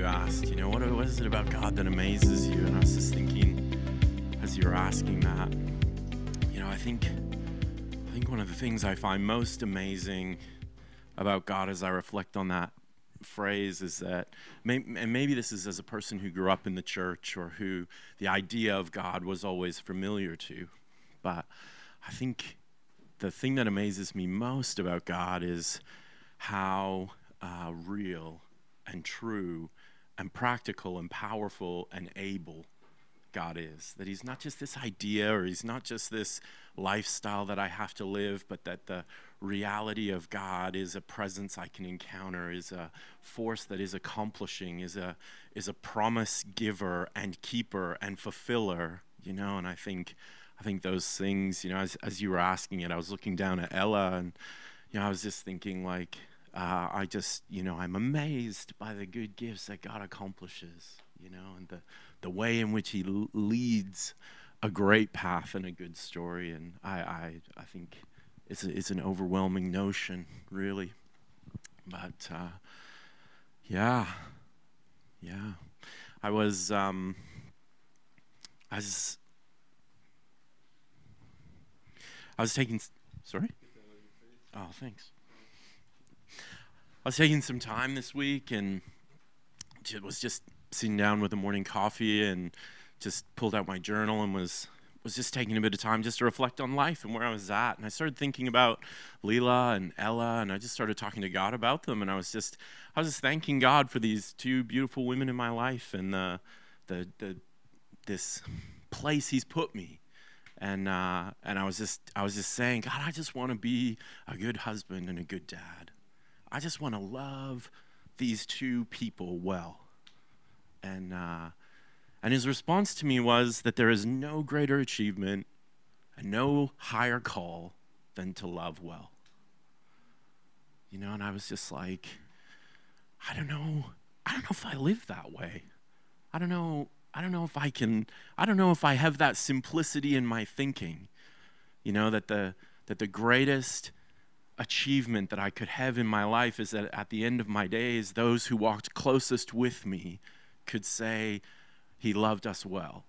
You asked, you know, what, what is it about God that amazes you? And I was just thinking, as you were asking that, you know, I think, I think one of the things I find most amazing about God as I reflect on that phrase is that, and maybe this is as a person who grew up in the church or who the idea of God was always familiar to, but I think the thing that amazes me most about God is how uh, real and true and practical and powerful and able God is. That He's not just this idea or He's not just this lifestyle that I have to live, but that the reality of God is a presence I can encounter, is a force that is accomplishing, is a is a promise giver and keeper and fulfiller. You know, and I think I think those things, you know, as as you were asking it, I was looking down at Ella and you know, I was just thinking like uh, I just, you know, I'm amazed by the good gifts that God accomplishes, you know, and the, the way in which He l- leads a great path and a good story. And I, I, I think it's, a, it's an overwhelming notion, really. But uh, yeah, yeah. I was, um, I was, I was taking, sorry? Oh, thanks. I was taking some time this week and was just sitting down with a morning coffee and just pulled out my journal and was was just taking a bit of time just to reflect on life and where I was at. And I started thinking about Leela and Ella, and I just started talking to God about them. And I was just, I was just thanking God for these two beautiful women in my life and the, the, the this place He's put me. And uh, and I was just, I was just saying, God, I just want to be a good husband and a good dad. I just want to love these two people well. And, uh, and his response to me was that there is no greater achievement and no higher call than to love well. You know, and I was just like, I don't know. I don't know if I live that way. I don't know. I don't know if I can. I don't know if I have that simplicity in my thinking. You know that the that the greatest achievement that I could have in my life is that at the end of my days, those who walked closest with me could say, He loved us well.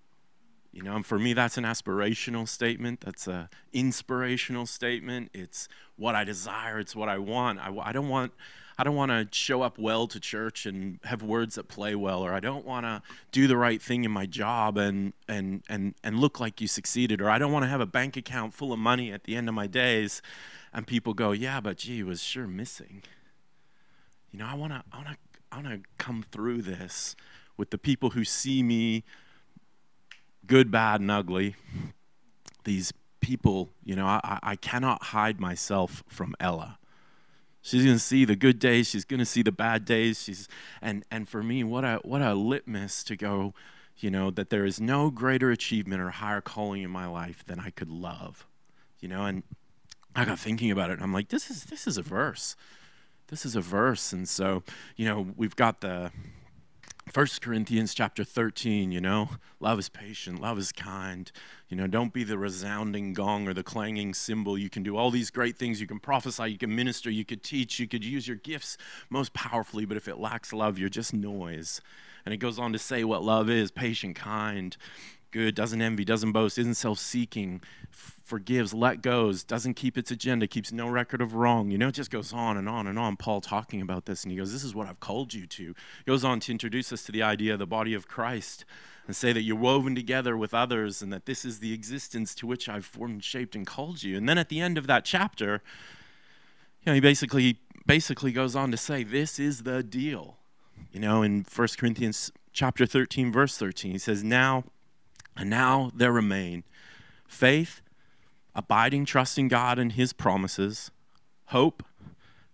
You know, and for me, that's an aspirational statement. That's an inspirational statement. It's what I desire. It's what I want. I, I don't want. I don't want to show up well to church and have words that play well, or I don't want to do the right thing in my job and and and and look like you succeeded, or I don't want to have a bank account full of money at the end of my days and people go, "Yeah, but gee, was sure missing." You know, I want to I want to I want to come through this with the people who see me good, bad, and ugly. These people, you know, I, I cannot hide myself from Ella. She's gonna see the good days. She's gonna see the bad days. She's and and for me, what a what a litmus to go, you know, that there is no greater achievement or higher calling in my life than I could love, you know, and I got thinking about it and I'm like, this is this is a verse. This is a verse. And so, you know, we've got the First Corinthians chapter 13, you know, love is patient, love is kind. You know, don't be the resounding gong or the clanging cymbal. You can do all these great things. You can prophesy, you can minister, you could teach, you could use your gifts most powerfully, but if it lacks love, you're just noise. And it goes on to say what love is patient, kind, good, doesn't envy, doesn't boast, isn't self seeking, forgives, let goes, doesn't keep its agenda, keeps no record of wrong. You know, it just goes on and on and on. Paul talking about this, and he goes, This is what I've called you to. He goes on to introduce us to the idea of the body of Christ and say that you're woven together with others and that this is the existence to which I've formed, shaped, and called you. And then at the end of that chapter, you know, he basically basically goes on to say, This is the deal. You know, in 1 Corinthians chapter 13, verse 13, he says, Now and now there remain faith, abiding trust in God and his promises, hope,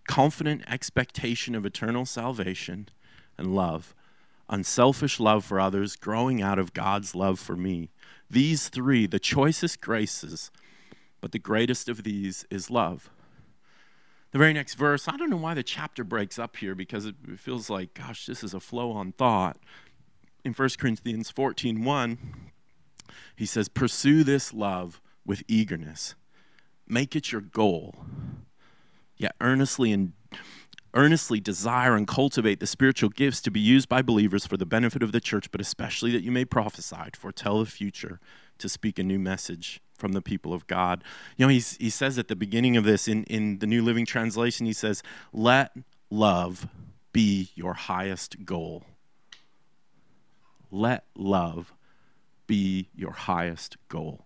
confident expectation of eternal salvation, and love, unselfish love for others, growing out of God's love for me. These three, the choicest graces, but the greatest of these is love. The very next verse, I don't know why the chapter breaks up here because it feels like, gosh, this is a flow on thought. In 1 Corinthians 14 1, he says, Pursue this love with eagerness, make it your goal. Yet earnestly and earnestly desire and cultivate the spiritual gifts to be used by believers for the benefit of the church, but especially that you may prophesy, foretell the future, to speak a new message from the people of God. You know, he's, he says at the beginning of this in, in the New Living Translation, he says, Let love be your highest goal. Let love be your highest goal.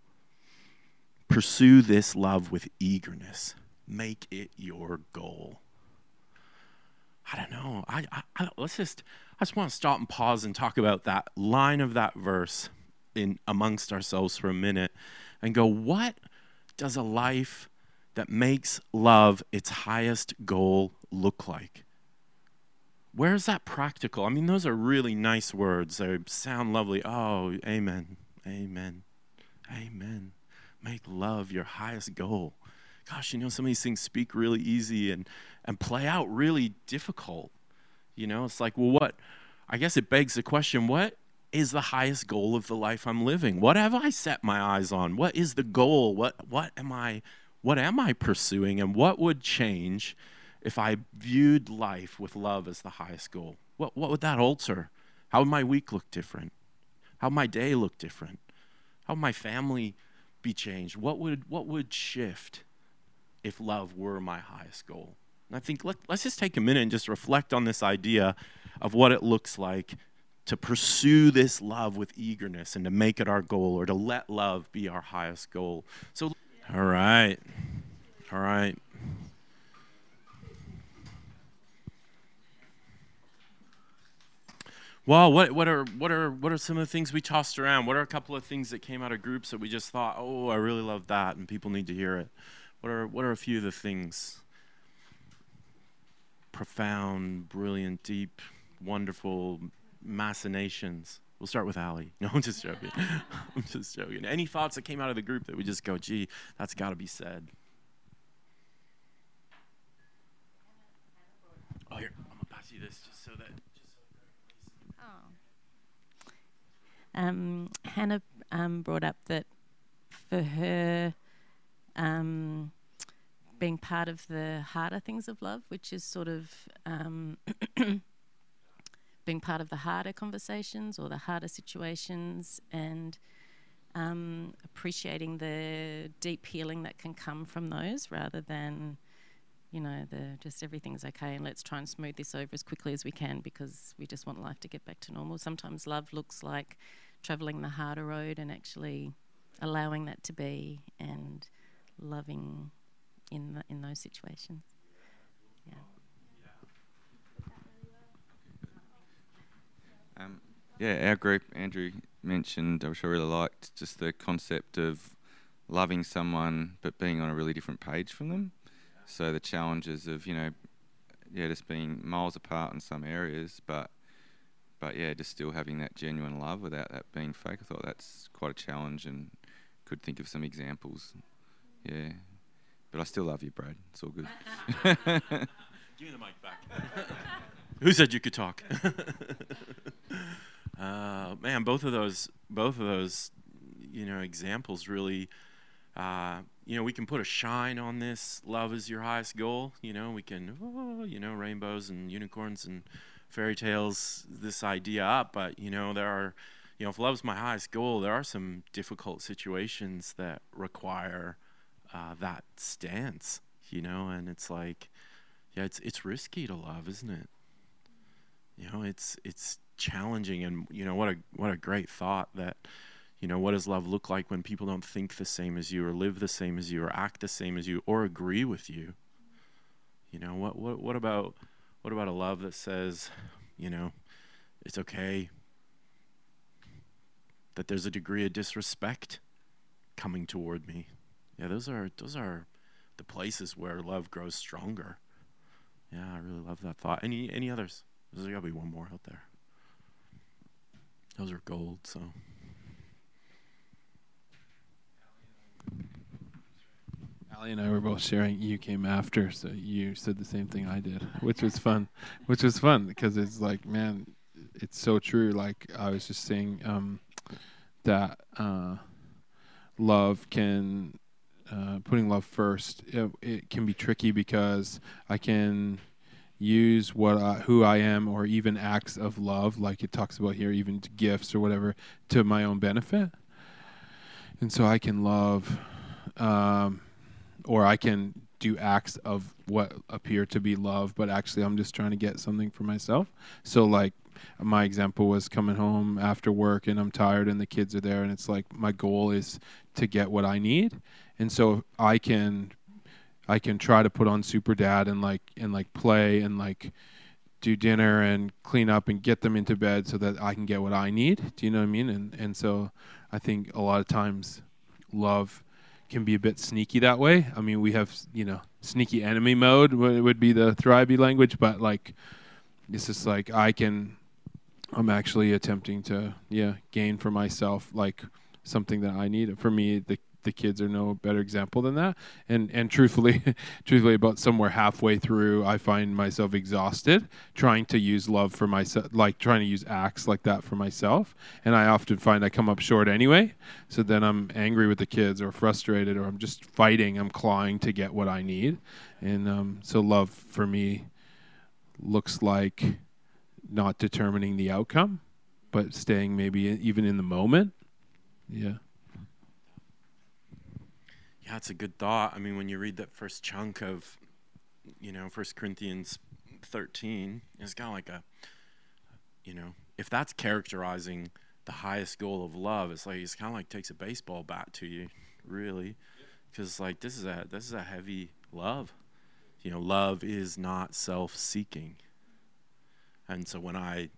Pursue this love with eagerness. Make it your goal. I don't know. I, I, I, let's just. I just want to stop and pause and talk about that line of that verse in amongst ourselves for a minute, and go. What does a life that makes love its highest goal look like? Where's that practical? I mean, those are really nice words. They sound lovely. Oh, amen. Amen. Amen. Make love your highest goal. Gosh, you know, some of these things speak really easy and, and play out really difficult. You know, it's like, well, what? I guess it begs the question what is the highest goal of the life I'm living? What have I set my eyes on? What is the goal? What, what am I? What am I pursuing? And what would change if I viewed life with love as the highest goal? What, what would that alter? How would my week look different? How would my day look different? How would my family be changed? What would, what would shift if love were my highest goal? And I think let, let's just take a minute and just reflect on this idea of what it looks like to pursue this love with eagerness and to make it our goal or to let love be our highest goal. So, all right. All right. Well, what what are what are what are some of the things we tossed around? What are a couple of things that came out of groups that we just thought, oh, I really love that, and people need to hear it? What are what are a few of the things? Profound, brilliant, deep, wonderful machinations. We'll start with Ali. No, I'm just joking. I'm just joking. Any thoughts that came out of the group that we just go, gee, that's got to be said? Oh, here, I'm gonna pass you this just so that. Um, Hannah um, brought up that for her, um, being part of the harder things of love, which is sort of um, being part of the harder conversations or the harder situations and um, appreciating the deep healing that can come from those rather than you know, the just everything's okay and let's try and smooth this over as quickly as we can because we just want life to get back to normal. Sometimes love looks like traveling the harder road and actually allowing that to be and loving in the, in those situations. Yeah. Um, yeah, our group, Andrew mentioned, which I really liked, just the concept of loving someone but being on a really different page from them. So the challenges of you know, yeah, just being miles apart in some areas, but but yeah, just still having that genuine love without that being fake. I thought that's quite a challenge, and could think of some examples. Yeah, but I still love you, Brad. It's all good. Give me the mic back. Who said you could talk? uh, man, both of those, both of those, you know, examples really uh, you know, we can put a shine on this. Love is your highest goal. You know, we can, oh, you know, rainbows and unicorns and fairy tales, this idea up. But, you know, there are, you know, if love's my highest goal, there are some difficult situations that require uh, that stance, you know, and it's like, yeah, it's, it's risky to love, isn't it? You know, it's, it's challenging and, you know, what a, what a great thought that, you know, what does love look like when people don't think the same as you or live the same as you or act the same as you or agree with you? You know, what what what about what about a love that says, you know, it's okay that there's a degree of disrespect coming toward me. Yeah, those are those are the places where love grows stronger. Yeah, I really love that thought. Any any others? There's gotta be one more out there. Those are gold, so Ali and I were both sharing. You came after, so you said the same thing I did, which was fun. Which was fun because it's like, man, it's so true. Like I was just saying um, that uh, love can uh, putting love first. It, it, can be tricky because I can use what I, who I am or even acts of love, like it talks about here, even gifts or whatever, to my own benefit. And so I can love, um, or I can do acts of what appear to be love, but actually I'm just trying to get something for myself. So like my example was coming home after work and I'm tired and the kids are there and it's like my goal is to get what I need. And so I can I can try to put on Super Dad and like and like play and like do dinner and clean up and get them into bed so that I can get what I need. Do you know what I mean? And and so I think a lot of times love can be a bit sneaky that way. I mean, we have you know sneaky enemy mode It would be the Thriby language, but like it's just like I can. I'm actually attempting to yeah gain for myself like something that I need. For me, the the kids are no better example than that. And and truthfully, truthfully, about somewhere halfway through, I find myself exhausted trying to use love for myself, like trying to use acts like that for myself. And I often find I come up short anyway. So then I'm angry with the kids, or frustrated, or I'm just fighting. I'm clawing to get what I need. And um, so love for me looks like not determining the outcome, but staying maybe even in the moment. Yeah. Yeah, it's a good thought. I mean, when you read that first chunk of, you know, First Corinthians 13, it's kind of like a, you know, if that's characterizing the highest goal of love, it's like it's kind of like takes a baseball bat to you, really, because like this is a this is a heavy love. You know, love is not self-seeking, and so when I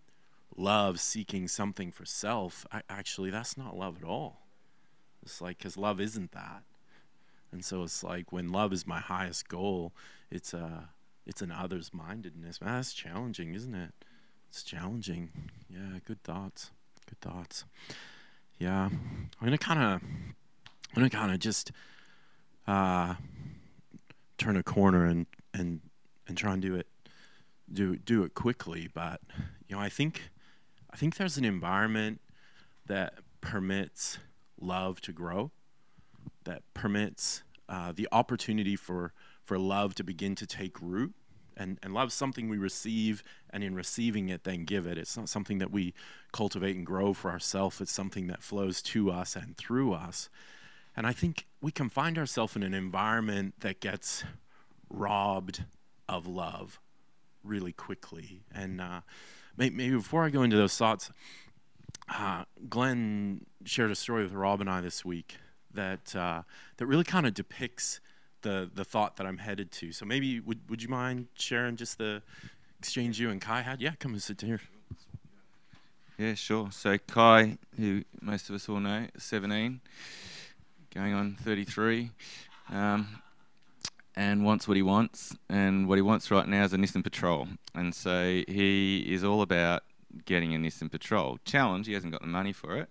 love seeking something for self, I, actually that's not love at all. It's like because love isn't that and so it's like when love is my highest goal, it's a uh, it's an others mindedness. Man, that's challenging, isn't it? It's challenging. Yeah, good thoughts. Good thoughts. Yeah, I'm gonna kind of, I'm gonna kind of just uh, turn a corner and and and try and do it, do do it quickly. But you know, I think, I think there's an environment that permits love to grow that permits uh, the opportunity for, for love to begin to take root. And, and love something we receive, and in receiving it, then give it. It's not something that we cultivate and grow for ourselves, it's something that flows to us and through us. And I think we can find ourselves in an environment that gets robbed of love really quickly. And uh, maybe before I go into those thoughts, uh, Glenn shared a story with Rob and I this week that uh, that really kind of depicts the the thought that I'm headed to. So maybe would would you mind sharing just the exchange you and Kai had? Yeah, come and sit here. Yeah, sure. So Kai, who most of us all know, 17, going on 33, um, and wants what he wants, and what he wants right now is a Nissan Patrol, and so he is all about getting a Nissan Patrol. Challenge, he hasn't got the money for it,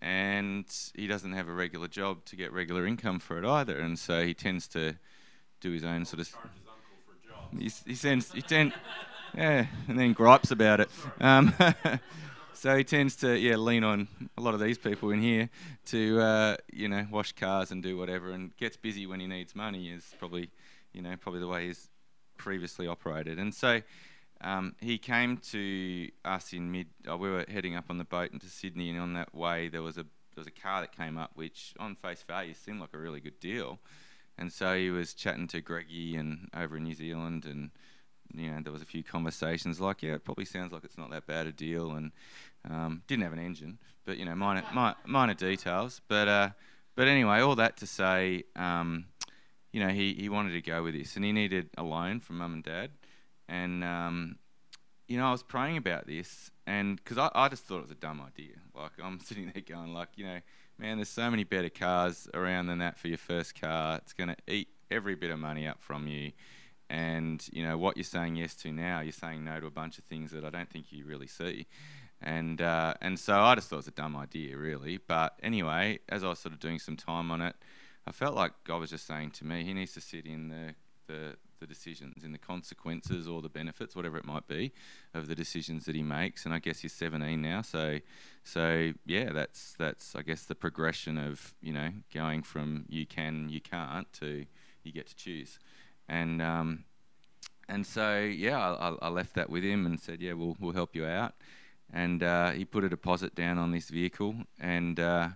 and he doesn't have a regular job to get regular income for it either, and so he tends to do his own sort of. He, he sends he tend, yeah, and then gripes about it. Um, so he tends to yeah lean on a lot of these people in here to uh, you know wash cars and do whatever, and gets busy when he needs money. Is probably you know probably the way he's previously operated, and so um, he came to us in mid. Uh, we were heading up on the boat into Sydney, and on that way there was a there was a car that came up, which on face value seemed like a really good deal. And so he was chatting to Greggy and over in New Zealand, and you know there was a few conversations like, yeah, it probably sounds like it's not that bad a deal, and um, didn't have an engine, but you know minor minor, minor details. But uh, but anyway, all that to say, um, you know he he wanted to go with this, and he needed a loan from mum and dad and um, you know, I was praying about this, and because I, I just thought it was a dumb idea. Like I'm sitting there going, like, you know, man, there's so many better cars around than that for your first car. It's going to eat every bit of money up from you, and you know what you're saying yes to now, you're saying no to a bunch of things that I don't think you really see. And uh, and so I just thought it was a dumb idea, really. But anyway, as I was sort of doing some time on it, I felt like God was just saying to me, He needs to sit in the the the decisions and the consequences or the benefits, whatever it might be, of the decisions that he makes. And I guess he's 17 now, so so yeah, that's that's I guess the progression of you know going from you can you can't to you get to choose, and um, and so yeah, I, I left that with him and said, yeah, we'll we'll help you out. And uh, he put a deposit down on this vehicle, and uh,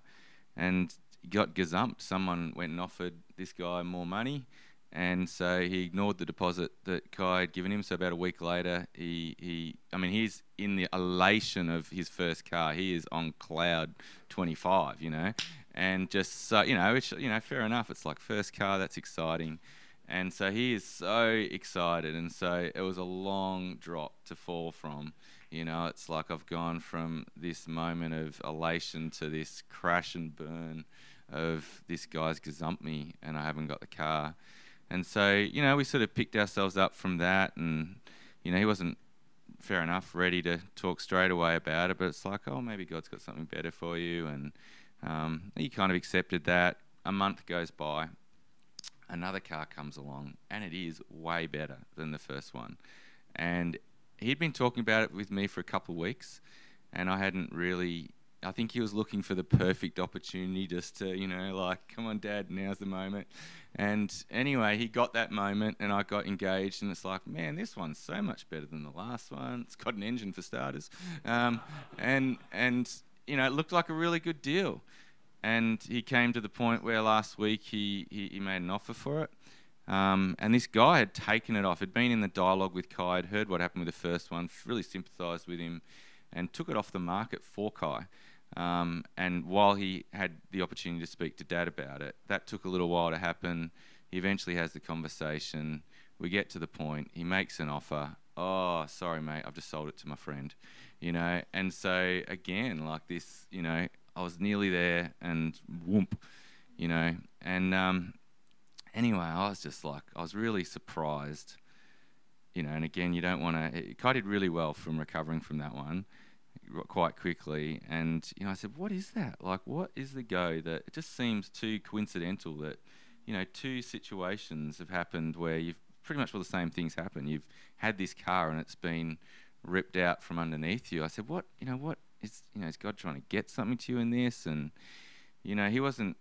and got gazumped. Someone went and offered this guy more money, and so he ignored the deposit that Kai had given him. So about a week later, he, he I mean, he's in the elation of his first car. He is on cloud 25, you know, and just so you know, which you know, fair enough. It's like first car, that's exciting, and so he is so excited, and so it was a long drop to fall from. You know, it's like I've gone from this moment of elation to this crash and burn of this guy's gazumped me and I haven't got the car. And so, you know, we sort of picked ourselves up from that and, you know, he wasn't fair enough ready to talk straight away about it, but it's like, oh, maybe God's got something better for you. And um, he kind of accepted that. A month goes by, another car comes along, and it is way better than the first one. And he'd been talking about it with me for a couple of weeks, and I hadn't really. I think he was looking for the perfect opportunity just to, you know, like, come on, Dad, now's the moment. And anyway, he got that moment, and I got engaged, and it's like, man, this one's so much better than the last one. It's got an engine for starters, um, and and you know, it looked like a really good deal. And he came to the point where last week he, he, he made an offer for it. Um, and this guy had taken it off, had been in the dialogue with Kai, had heard what happened with the first one, really sympathised with him, and took it off the market for Kai. Um, and while he had the opportunity to speak to Dad about it, that took a little while to happen. He eventually has the conversation. We get to the point. He makes an offer. Oh, sorry, mate, I've just sold it to my friend. You know, and so again, like this, you know, I was nearly there, and whoomp, you know, and um, anyway, I was just like, I was really surprised, you know. And again, you don't want to. Kai did really well from recovering from that one quite quickly. And you know, I said, "What is that? Like, what is the go that it just seems too coincidental that, you know, two situations have happened where you've pretty much all the same things happen. You've had this car and it's been ripped out from underneath you." I said, "What? You know, what is you know, is God trying to get something to you in this?" And you know, he wasn't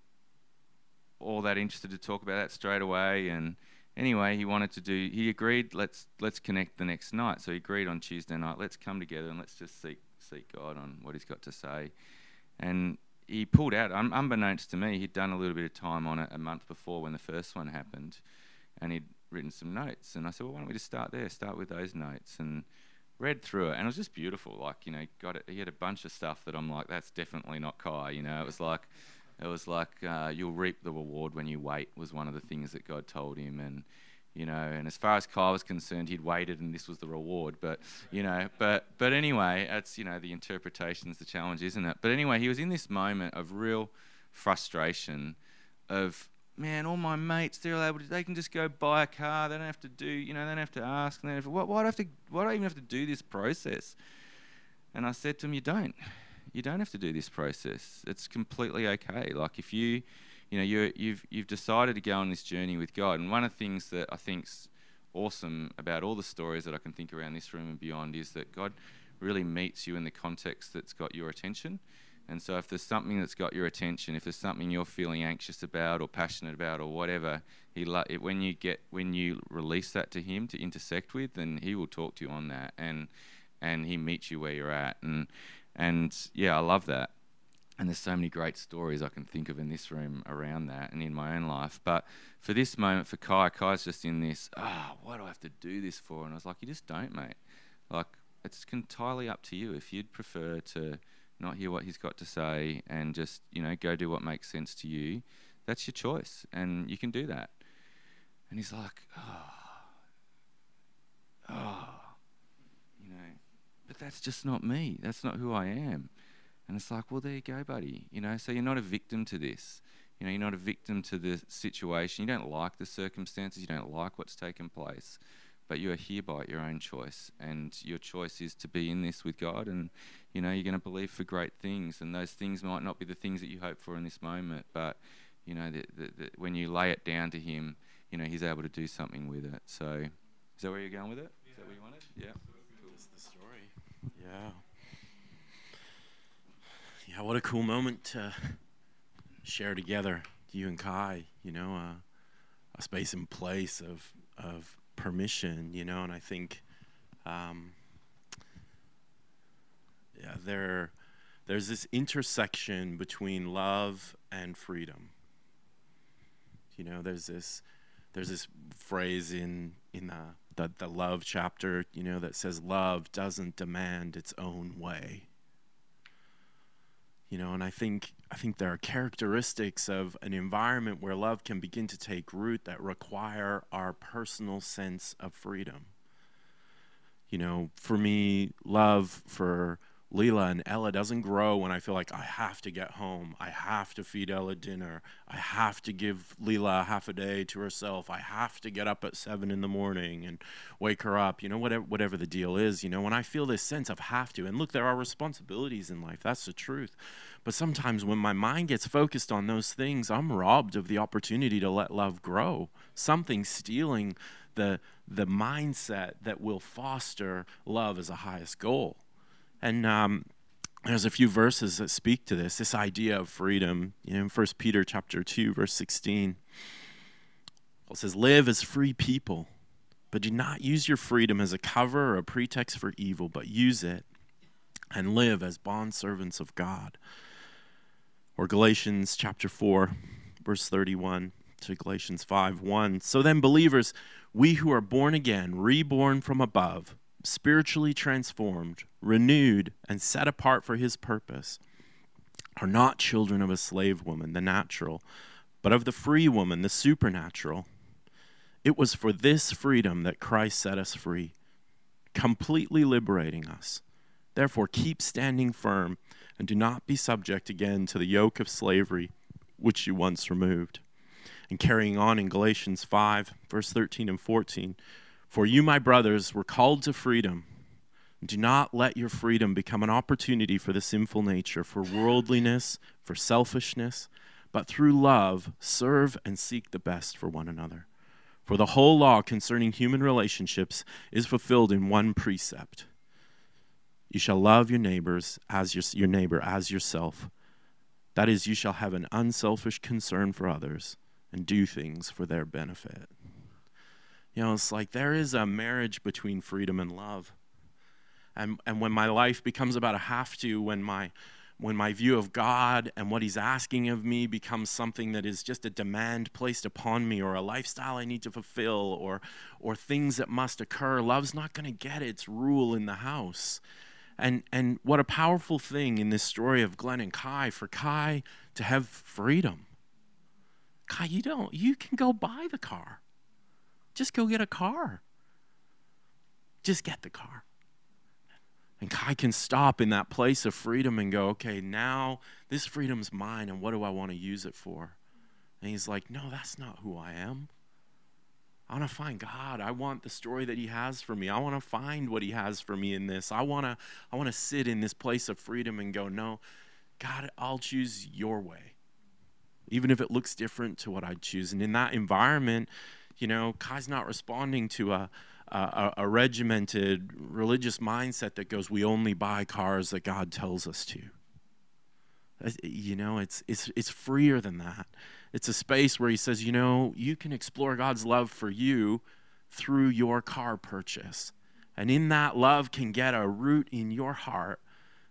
all that interested to talk about that straight away. And anyway, he wanted to do. He agreed. Let's let's connect the next night. So he agreed on Tuesday night. Let's come together and let's just seek seek God on what He's got to say. And he pulled out. Un- unbeknownst to me, he'd done a little bit of time on it a month before when the first one happened, and he'd written some notes. And I said, well, why don't we just start there? Start with those notes and read through it, and it was just beautiful. Like you know, got it. He had a bunch of stuff that I'm like, that's definitely not Kai. You know, it was like it was like uh, you'll reap the reward when you wait was one of the things that God told him, and you know, and as far as Kai was concerned, he'd waited and this was the reward. But you know, but but anyway, that's you know the interpretation's the challenge, isn't it? But anyway, he was in this moment of real frustration, of man, all my mates they're able to they can just go buy a car, they don't have to do you know they don't have to ask, and they why do I have to why do I even have to do this process? And I said to him, you don't you don't have to do this process. It's completely okay. Like if you, you know, you you've you've decided to go on this journey with God, and one of the things that I think's awesome about all the stories that I can think around this room and beyond is that God really meets you in the context that's got your attention. And so, if there's something that's got your attention, if there's something you're feeling anxious about or passionate about or whatever, he lo- it, when you get when you release that to him to intersect with, then he will talk to you on that, and and he meets you where you're at. And and yeah, I love that. And there's so many great stories I can think of in this room around that and in my own life. But for this moment, for Kai, Kai's just in this, ah, oh, what do I have to do this for? And I was like, you just don't, mate. Like, it's entirely up to you. If you'd prefer to not hear what he's got to say and just, you know, go do what makes sense to you, that's your choice. And you can do that. And he's like, oh, oh, you know, but that's just not me. That's not who I am. And it's like, well, there you go, buddy. You know, so you're not a victim to this. You know, you're not a victim to the situation. You don't like the circumstances. You don't like what's taken place. But you are here by your own choice. And your choice is to be in this with God. And, you know, you're going to believe for great things. And those things might not be the things that you hope for in this moment. But, you know, the, the, the, when you lay it down to Him, you know, He's able to do something with it. So, is that where you're going with it? Is that where you wanted? Yeah. That's the story. Yeah. Yeah, what a cool moment to share together, you and Kai. You know, uh, a space and place of of permission, you know, and I think, um, yeah, there, there's this intersection between love and freedom. You know, there's this, there's this phrase in in the, the the love chapter, you know, that says love doesn't demand its own way. You know, and I think I think there are characteristics of an environment where love can begin to take root that require our personal sense of freedom. You know, for me, love for Leela and Ella doesn't grow when I feel like I have to get home. I have to feed Ella dinner. I have to give Leela half a day to herself. I have to get up at seven in the morning and wake her up. You know, whatever whatever the deal is. You know, when I feel this sense of have to, and look, there are responsibilities in life. That's the truth. But sometimes when my mind gets focused on those things, I'm robbed of the opportunity to let love grow. Something stealing the the mindset that will foster love as a highest goal. And um, there's a few verses that speak to this, this idea of freedom. You know, in 1 Peter chapter 2, verse 16, Paul says, Live as free people, but do not use your freedom as a cover or a pretext for evil, but use it and live as bondservants of God. Or Galatians chapter 4, verse 31 to Galatians 5 1. So then, believers, we who are born again, reborn from above, spiritually transformed, renewed, and set apart for his purpose, are not children of a slave woman, the natural, but of the free woman, the supernatural. It was for this freedom that Christ set us free, completely liberating us. Therefore, keep standing firm and do not be subject again to the yoke of slavery which you once removed. And carrying on in Galatians 5, verse 13 and 14. For you, my brothers, were called to freedom. Do not let your freedom become an opportunity for the sinful nature, for worldliness, for selfishness, but through love serve and seek the best for one another. For the whole law concerning human relationships is fulfilled in one precept. You shall love your neighbors as your, your neighbor as yourself. That is, you shall have an unselfish concern for others and do things for their benefit. You know, it's like there is a marriage between freedom and love. And, and when my life becomes about a have to, when my, when my view of God and what He's asking of me becomes something that is just a demand placed upon me or a lifestyle I need to fulfill or, or things that must occur, love's not going to get its rule in the house. And, and what a powerful thing in this story of Glenn and Kai for Kai to have freedom. Kai, you don't, you can go buy the car. Just go get a car. Just get the car. And Kai can stop in that place of freedom and go, okay, now this freedom's mine, and what do I want to use it for? And he's like, no, that's not who I am. I want to find God. I want the story that He has for me. I want to find what He has for me in this. I want to. I want to sit in this place of freedom and go, no, God, I'll choose Your way, even if it looks different to what I'd choose. And in that environment, you know, Kai's not responding to a, a, a regimented religious mindset that goes, we only buy cars that God tells us to. You know, it's, it's, it's freer than that. It's a space where he says, you know, you can explore God's love for you through your car purchase. And in that, love can get a root in your heart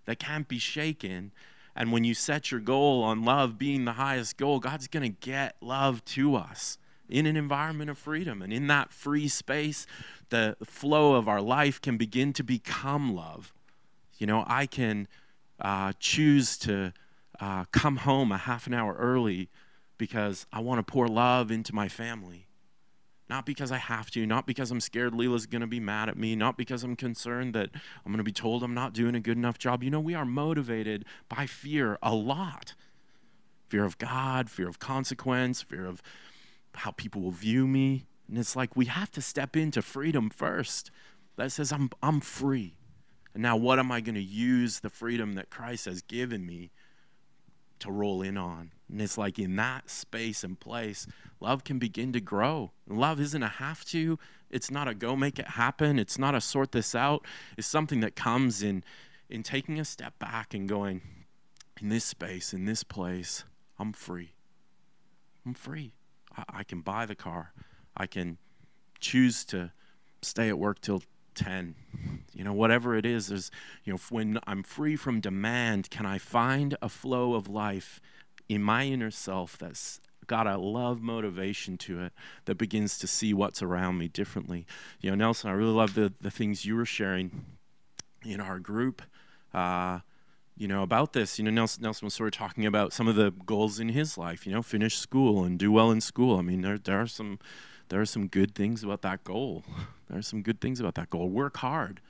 that can't be shaken. And when you set your goal on love being the highest goal, God's going to get love to us in an environment of freedom. And in that free space, the flow of our life can begin to become love. You know, I can uh, choose to uh, come home a half an hour early because I want to pour love into my family. Not because I have to, not because I'm scared Leela's going to be mad at me, not because I'm concerned that I'm going to be told I'm not doing a good enough job. You know, we are motivated by fear a lot fear of God, fear of consequence, fear of how people will view me. And it's like we have to step into freedom first. That says, I'm, I'm free. And now, what am I going to use the freedom that Christ has given me to roll in on? And it's like in that space and place, love can begin to grow. love isn't a have to, it's not a go make it happen, it's not a sort this out. It's something that comes in, in taking a step back and going, in this space, in this place, I'm free. I'm free. I, can buy the car. I can choose to stay at work till 10 you know whatever it is there's you know when i'm free from demand can i find a flow of life in my inner self that's got a love motivation to it that begins to see what's around me differently? You know nelson i really love the, the things you were sharing in our group. Uh, you know about this. You know nelson, nelson was sort of talking about some of the goals in his life you know finish school and do well in school. I mean there, there are some there are some good things about that goal. There are some good things about that goal. Work hard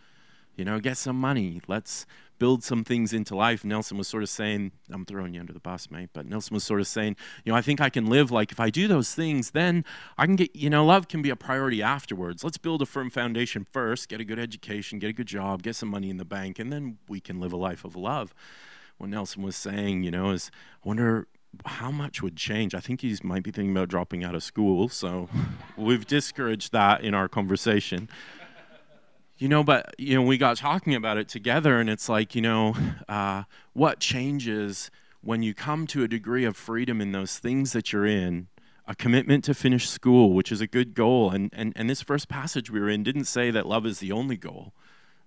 you know get some money. Let's build some things into life. Nelson was sort of saying i'm throwing you under the bus mate but nelson was sort of saying you know i think i can live like if i do those things then i can get you know love can be a priority afterwards. Let's build a firm foundation first get a good education get a good job get some money in the bank and then we can live a life of love. What nelson was saying you know is i wonder how much would change? I think he might be thinking about dropping out of school, so we've discouraged that in our conversation you know but you know we got talking about it together and it's like you know uh, what changes when you come to a degree of freedom in those things that you're in a commitment to finish school which is a good goal and, and and this first passage we were in didn't say that love is the only goal.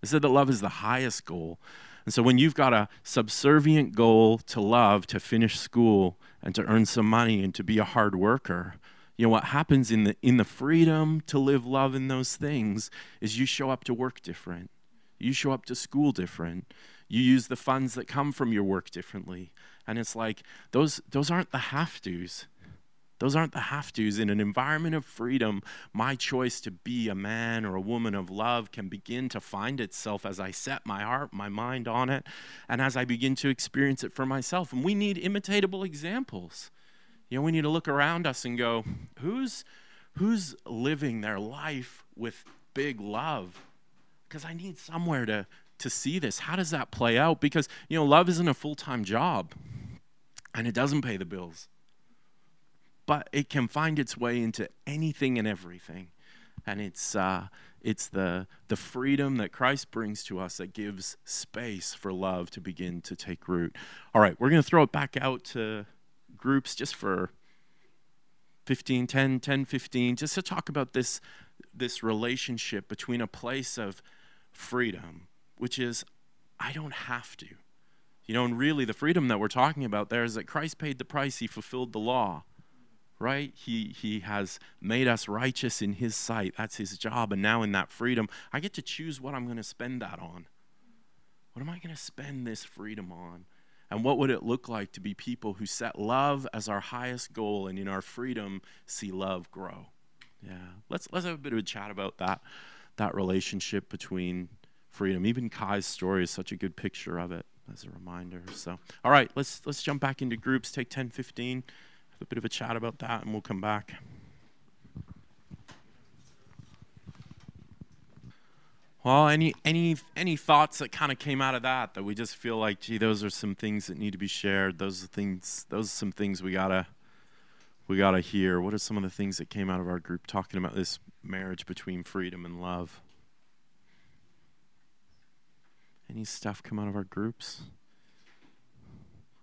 It said that love is the highest goal. And so when you've got a subservient goal to love to finish school and to earn some money and to be a hard worker you know what happens in the in the freedom to live love in those things is you show up to work different. You show up to school different. You use the funds that come from your work differently. And it's like those those aren't the have to's those aren't the have to's in an environment of freedom my choice to be a man or a woman of love can begin to find itself as i set my heart my mind on it and as i begin to experience it for myself. And we need imitatable examples you know, we need to look around us and go, who's who's living their life with big love? Because I need somewhere to to see this. How does that play out? Because you know, love isn't a full-time job, and it doesn't pay the bills. But it can find its way into anything and everything, and it's uh, it's the the freedom that Christ brings to us that gives space for love to begin to take root. All right, we're going to throw it back out to groups just for 15 10 10 15 just to talk about this this relationship between a place of freedom which is i don't have to. You know and really the freedom that we're talking about there is that christ paid the price. He fulfilled the law right? He he has made us righteous in his sight. That's his job. And now in that freedom i get to choose what i'm going to spend that on. What am i going to spend this freedom on and what would it look like to be people who set love as our highest goal and in our freedom see love grow? Yeah. Let's let's have a bit of a chat about that that relationship between freedom. Even Kai's story is such a good picture of it as a reminder. So, all right, let's let's jump back into groups, take 10, 15, have a bit of a chat about that and we'll come back. Well, any any any thoughts that kind of came out of that that we just feel like, gee, those are some things that need to be shared. Those are things. Those are some things we gotta we gotta hear. What are some of the things that came out of our group talking about this marriage between freedom and love? Any stuff come out of our groups?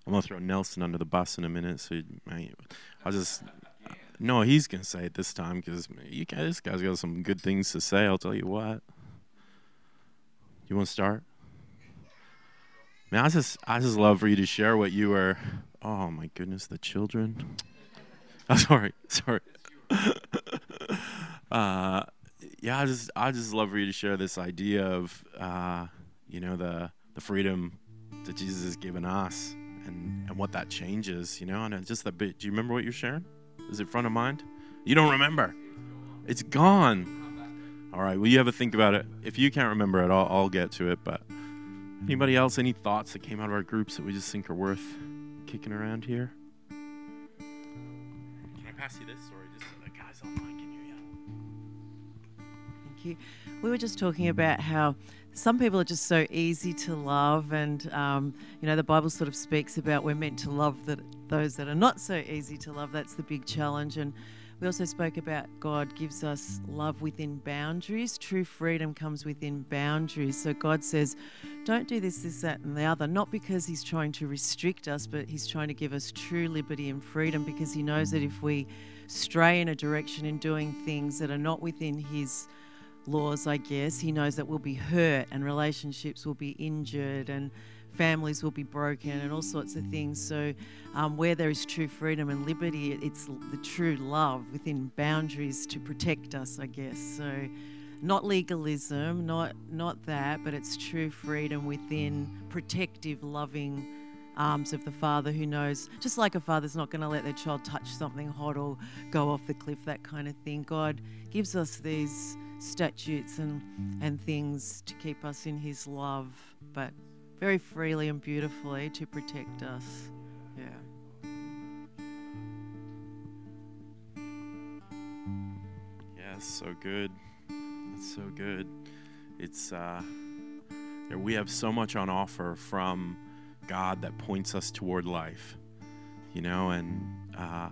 I'm gonna throw Nelson under the bus in a minute. So I'll just. No, he's gonna say it this time because this guy's got some good things to say. I'll tell you what. You want to start? Man, I just I just love for you to share what you were. Oh my goodness, the children. Oh, sorry, sorry. uh, yeah, I just I just love for you to share this idea of uh, you know the the freedom that Jesus has given us and and what that changes. You know, and just that bit. Do you remember what you're sharing? Is it front of mind? You don't remember. It's gone. All right. Well, you have a think about it. If you can't remember it, I'll, I'll get to it. But anybody else, any thoughts that came out of our groups that we just think are worth kicking around here? Can I pass you this? Sorry, just so the guys online can hear you. Thank you. We were just talking about how some people are just so easy to love, and um, you know the Bible sort of speaks about we're meant to love that those that are not so easy to love. That's the big challenge, and we also spoke about God gives us love within boundaries. True freedom comes within boundaries. So God says, don't do this, this, that, and the other, not because He's trying to restrict us, but He's trying to give us true liberty and freedom because He knows that if we stray in a direction in doing things that are not within His laws, I guess. He knows that we'll be hurt and relationships will be injured and families will be broken and all sorts of things. So, um, where there is true freedom and liberty, it's the true love within boundaries to protect us, I guess. So, not legalism, not not that, but it's true freedom within protective, loving arms of the father who knows, just like a father's not going to let their child touch something hot or go off the cliff, that kind of thing. God gives us these statutes and and things to keep us in His love, but very freely and beautifully to protect us. Yeah. Yeah, so good. It's so good. It's uh, we have so much on offer from God that points us toward life, you know, and uh,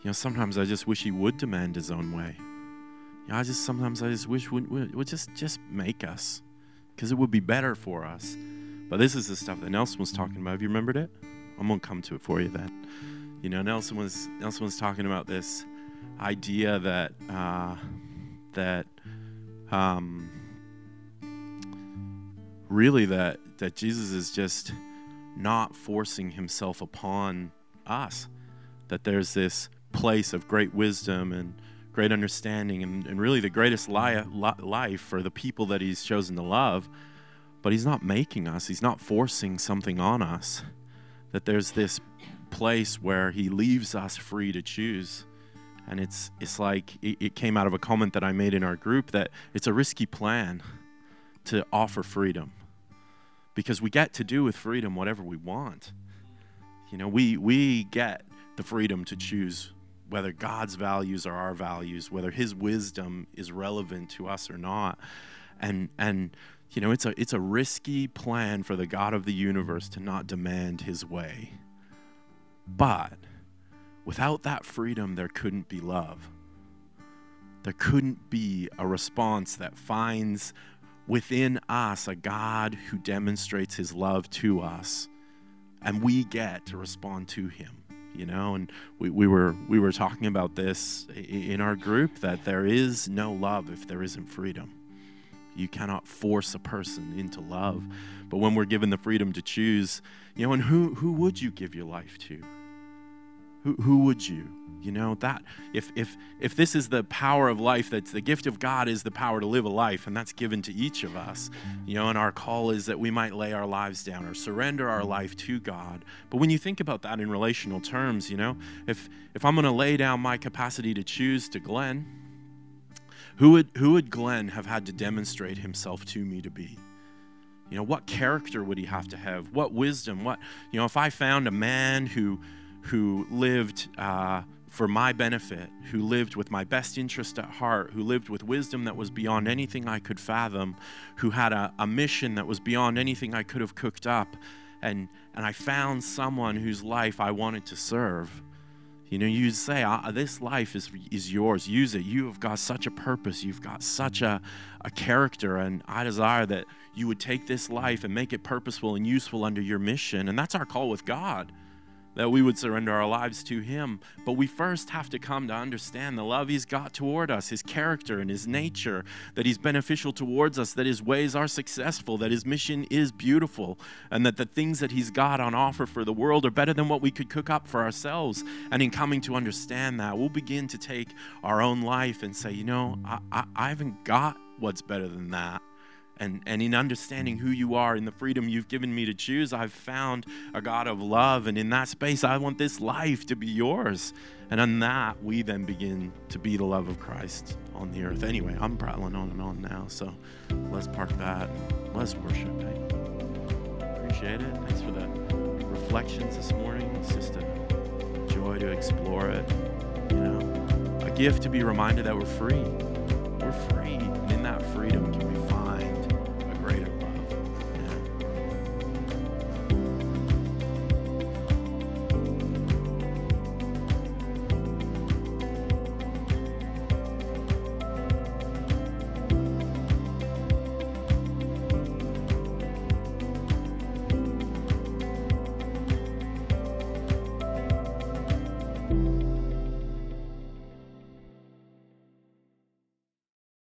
you know sometimes I just wish He would demand His own way. You know, I just sometimes I just wish would would, just just make us, because it would be better for us. But this is the stuff that Nelson was talking about. Have you remembered it? I'm gonna come to it for you then. You know, Nelson was Nelson was talking about this idea that uh, that um, really that that Jesus is just not forcing himself upon us. That there's this place of great wisdom and great understanding and, and really the greatest li- li- life for the people that he's chosen to love but he's not making us, he's not forcing something on us. That there's this place where he leaves us free to choose. And it's it's like it, it came out of a comment that I made in our group that it's a risky plan to offer freedom. Because we get to do with freedom whatever we want. You know, we we get the freedom to choose whether God's values are our values, whether his wisdom is relevant to us or not. And and you know, it's a it's a risky plan for the God of the universe to not demand his way. But without that freedom there couldn't be love. There couldn't be a response that finds within us a God who demonstrates his love to us and we get to respond to him you know and we, we were we were talking about this in our group that there is no love if there isn't freedom you cannot force a person into love. But when we're given the freedom to choose, you know, and who, who would you give your life to? Who, who would you? You know, that if if if this is the power of life, that's the gift of God is the power to live a life, and that's given to each of us. You know, and our call is that we might lay our lives down or surrender our life to God. But when you think about that in relational terms, you know, if if I'm gonna lay down my capacity to choose to Glenn, who would, who would Glenn have had to demonstrate himself to me to be? You know, what character would he have to have? What wisdom? What, you know, if I found a man who, who lived uh, for my benefit, who lived with my best interest at heart, who lived with wisdom that was beyond anything I could fathom, who had a, a mission that was beyond anything I could have cooked up, and, and I found someone whose life I wanted to serve you know, you say, This life is, is yours. Use it. You have got such a purpose. You've got such a, a character. And I desire that you would take this life and make it purposeful and useful under your mission. And that's our call with God that we would surrender our lives to Him. But we first have to come to understand the love He's got toward us, His character and His nature, that He's beneficial towards us, that His ways are successful, that His mission is beautiful, and that the things that He's got on offer for the world are better than what we could cook up for ourselves. And in coming to understand that, we'll begin to take our own life and say, you know, I, I, I haven't got what's better than that and, and in understanding who you are in the freedom you've given me to choose, I've found a God of love. And in that space, I want this life to be yours. And on that, we then begin to be the love of Christ on the earth. Anyway, I'm prattling on and on now. So let's park that. Let's worship. Hey? Appreciate it. Thanks for the reflections this morning. It's just a joy to explore it. You know, a gift to be reminded that we're free. We're free. And in that freedom,